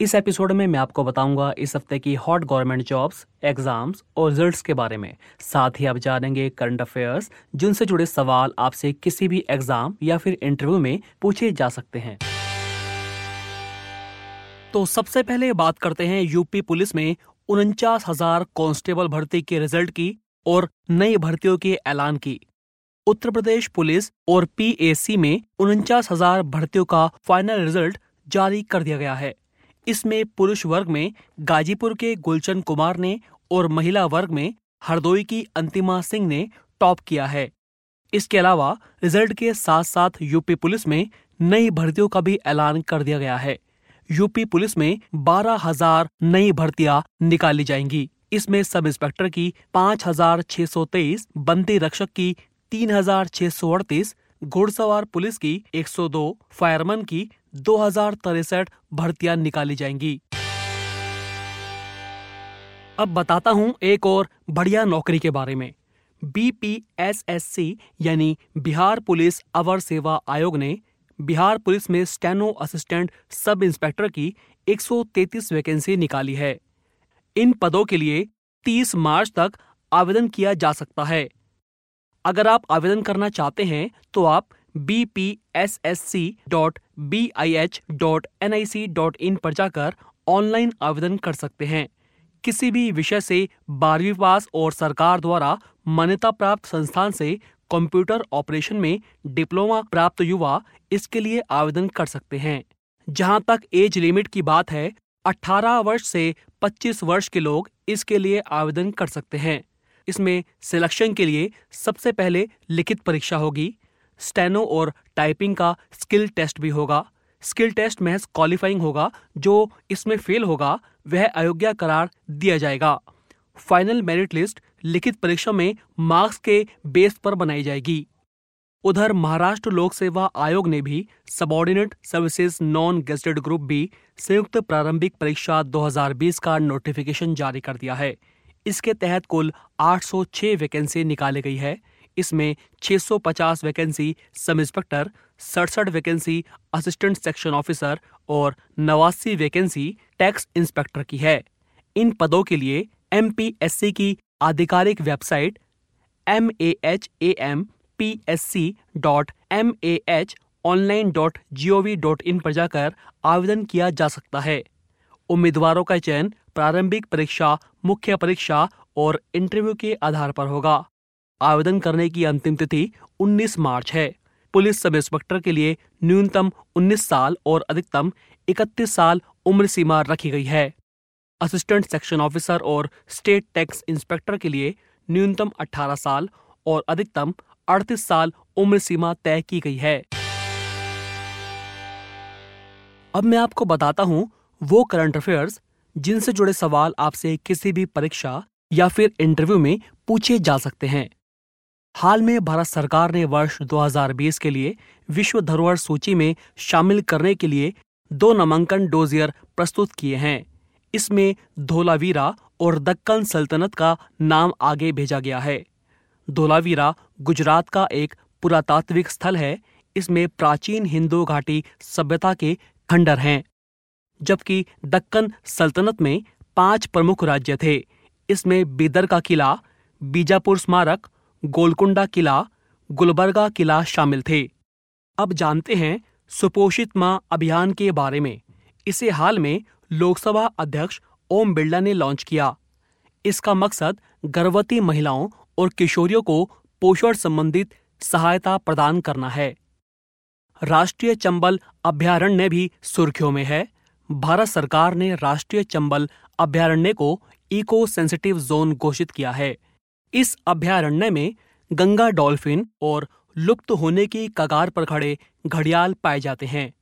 इस एपिसोड में मैं आपको बताऊँगा इस हफ़्ते की हॉट गवर्नमेंट जॉब्स, एग्ज़ाम्स और रिजल्ट्स के बारे में। साथ ही आप जानेंगे करंट अफेयर्स, जिनसे जुड़े सवाल आपसे किसी भी एग्ज़ाम या फिर इंटरव्यू में पूछे जा सकते हैं। तो सबसे पहले बात करते हैं यूपी पुलिस में उनचास हज़ार कांस्टेबल भर्ती के रिज़ल्ट की और नई भर्तियों के ऐलान की। उत्तर प्रदेश पुलिस और पीएसी में उनचास हज़ार भर्तियों का फाइनल रिज़ल्ट जारी कर दिया गया है। इसमें पुरुष वर्ग में गाजीपुर के गुलचंद कुमार ने और महिला वर्ग में हरदोई की अंतिमा सिंह ने टॉप किया है। इसके अलावा रिज़ल्ट के साथ साथ यूपी पुलिस में नई भर्तियों का भी ऐलान कर दिया गया है। यूपी पुलिस में बारह हज़ार नई भर्तियाँ निकाली जाएँगी। इसमें सब इंस्पेक्टर की पाँच हज़ार छह सौ तेईस बंदी रक्षक की तीन हज़ार छह सौ अड़तीस घुड़सवार पुलिस की 102, फायरमैन की दो हज़ार तिरसठ भर्तियाँ निकाली जाएँगी। अब बताता हूँ एक और बढ़िया नौकरी के बारे में। बीपीएसएससी यानी बिहार पुलिस अवर सेवा आयोग ने बिहार पुलिस में स्टेनो असिस्टेंट सब इंस्पेक्टर की 133 वैकेंसी निकाली है। इन पदों के लिए 30 मार्च तक आवेदन किया जा सकता है। अगर आप आवेदन करना चाहते हैं तो आप B P S S C dot B I H dot N I C dot in पर जाकर ऑनलाइन आवेदन कर सकते हैं। किसी भी विषय से बारहवीं पास और सरकार द्वारा मान्यता प्राप्त संस्थान से कंप्यूटर ऑपरेशन में डिप्लोमा प्राप्त युवा इसके लिए आवेदन कर सकते हैं। जहाँ तक एज लिमिट की बात है 18 वर्ष से 25 वर्ष के लोग इसके लिए आवेदन कर सकते हैं। इसमें सिलेक्शन के लिए सबसे पहले लिखित परीक्षा होगी स्टेनो और टाइपिंग का स्किल टेस्ट भी होगा। स्किल टेस्ट महज क्वालिफाइंग होगा, जो इसमें फेल होगा, वह अयोग्य करार दिया जाएगा। फाइनल मेरिट लिस्ट लिखित परीक्षा में मार्क्स के बेस पर बनाई जाएगी। उधर महाराष्ट्र लोक सेवा आयोग ने भी subordinate services non gazetted group B संयुक्त प्रारंभिक परीक्षा 2020 का नोटिफिकेशन जारी कर दिया है। इसके तहत कुल 806 वैकेंसी निकाली गई है। इसमें 650 वैकेंसी सब इंस्पेक्टर, सड़सठ वैकेंसी असिस्टेंट सेक्शन ऑफिसर और नवासी वैकेंसी टैक्स इंस्पेक्टर की है। इन पदों के लिए एमपीएससी की आधिकारिक website M A H A M P S C dot M A H online dot G O V dot in पर जाकर आवेदन किया जा सकता है। उम्मीदवारों का चयन प्रारंभिक परीक्षा, मुख्य परीक्षा और इंटरव्यू के आधार पर होगा। आवेदन करने की अंतिम तिथि 19 मार्च है। पुलिस सब इंस्पेक्टर के लिए न्यूनतम 19 साल और अधिकतम 31 साल उम्र सीमा रखी गई है। असिस्टेंट सेक्शन ऑफिसर और स्टेट टैक्स इंस्पेक्टर के लिए न्यूनतम 18 साल और अधिकतम 38 साल उम्र सीमा तय की गई है। अब मैं आपको बताता हूँ वो करंट अफेयर्स जिनसे जुड़े सवाल आपसे किसी भी परीक्षा या फिर इंटरव्यू में पूछे जा सकते हैं। हाल में भारत सरकार ने वर्ष 2020 के लिए विश्व धरोहर सूची में शामिल करने के लिए दो नामांकन डोजियर प्रस्तुत किए हैं। इसमें धोलावीरा और दक्कन सल्तनत का नाम आगे भेजा गया है। धोलावीरा गुजरात का एक पुरातात्विक स्थल है। इसमें प्राचीन हिंदू घाटी सभ्यता के खंडर हैं, जबकि दक्कन सल्तनत में पाँच प्रमुख राज्य थे। इसमें बीदर का किला, बीजापुर स्मारक गोलकुंडा किला, गुलबर्गा किला शामिल थे। अब जानते हैं सुपोषित माँ अभियान के बारे में। इसे हाल में लोकसभा अध्यक्ष ओम बिरला ने लॉन्च किया। इसका मकसद गर्भवती महिलाओं और किशोरियों को पोषण संबंधित सहायता प्रदान करना है। राष्ट्रीय चंबल अभ्यारण्य भी सुर्खियों में है। भारत सरकार ने राष्ट्रीय चंबल अभ्यारण्य को इको सेंसिटिव जोन घोषित किया है। इस अभ्यारण्य में गंगा डॉल्फिन और लुप्त होने की कगार पर खड़े घड़ियाल पाए जाते हैं।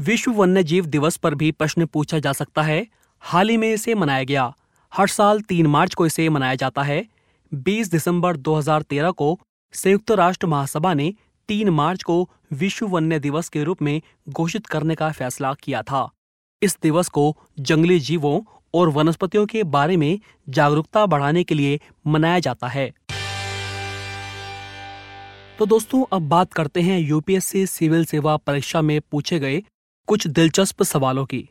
विश्व वन्य जीव दिवस पर भी प्रश्न पूछा जा सकता है, हाल ही में इसे मनाया गया। हर साल तीन मार्च को इसे मनाया जाता है। 20 दिसंबर 2013 को संयुक्त राष्ट्र महासभा ने तीन मार्च को विश्व वन्य दिवस के रूप में घोषित करने का फैसला किया था। इस दिवस को जंगली जीवों और वनस्पतियों के बारे में जागरूकता बढ़ाने के लिए मनाया जाता है। तो दोस्तों, अब बात करते हैं यूपीएससी सिविल सेवा परीक्षा में पूछे गए कुछ दिलचस्प सवालों की।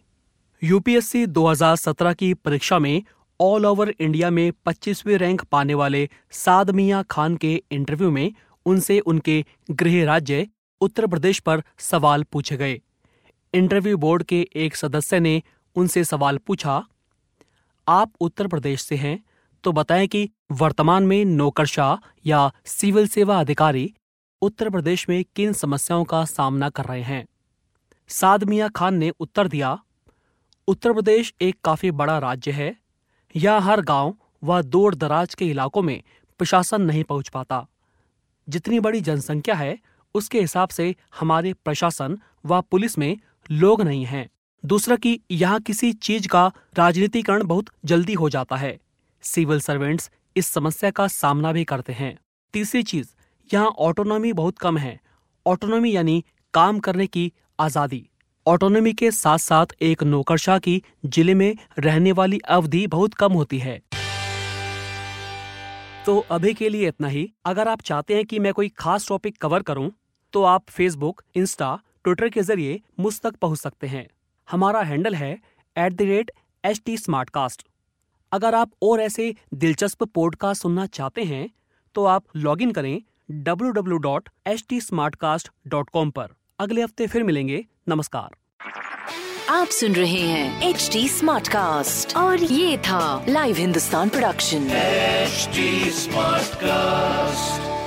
यूपीएससी 2017 की परीक्षा में ऑल ओवर इंडिया में 25वें रैंक पाने वाले साद मियाँ खान के इंटरव्यू में उनसे उनके गृह राज्य उत्तर प्रदेश पर सवाल पूछे गए। इंटरव्यू बोर्ड के एक सदस्य ने उनसे सवाल पूछा आप उत्तर प्रदेश से हैं तो बताएँ कि वर्तमान में नौकरशाह या सिविल सेवा अधिकारी उत्तर प्रदेश में किन समस्याओं का सामना कर रहे हैं। साद मियाँ खान ने उत्तर दिया, उत्तर प्रदेश एक काफ़ी बड़ा राज्य है, यहाँ हर गाँव व दूर दराज के इलाकों में प्रशासन नहीं पहुँच पाता। जितनी बड़ी जनसंख्या है, उसके हिसाब से हमारे प्रशासन व पुलिस में लोग नहीं हैं। दूसरा कि यहाँ किसी चीज़ का राजनीतिकरण बहुत जल्दी हो जाता है। सिविल सर्वेंट्स इस समस्या का सामना भी करते हैं। तीसरी चीज़ यहाँ ऑटोनॉमी बहुत कम है। ऑटोनॉमी यानी काम करने की आज़ादी। ऑटोनॉमी के साथ साथ एक नौकरशाह की ज़िले में रहने वाली अवधि बहुत कम होती है। तो अभी के लिए इतना ही। अगर आप चाहते हैं कि मैं कोई खास टॉपिक कवर करूँ, तो आप फेसबुक इंस्टा ट्विटर के ज़रिए मुझ तक पहुँच सकते हैं। हमारा हैंडल है at the rate H T अगर आप और ऐसे दिलचस्प पॉडकास्ट सुनना चाहते हैं तो आप लॉग इन करें W W dot H www.htsmartcast.com पर। अगले हफ़्ते फिर मिलेंगे। नमस्कार। आप सुन रहे हैं एच डी स्मार्ट कास्ट और ये था live Hindustan production smart cast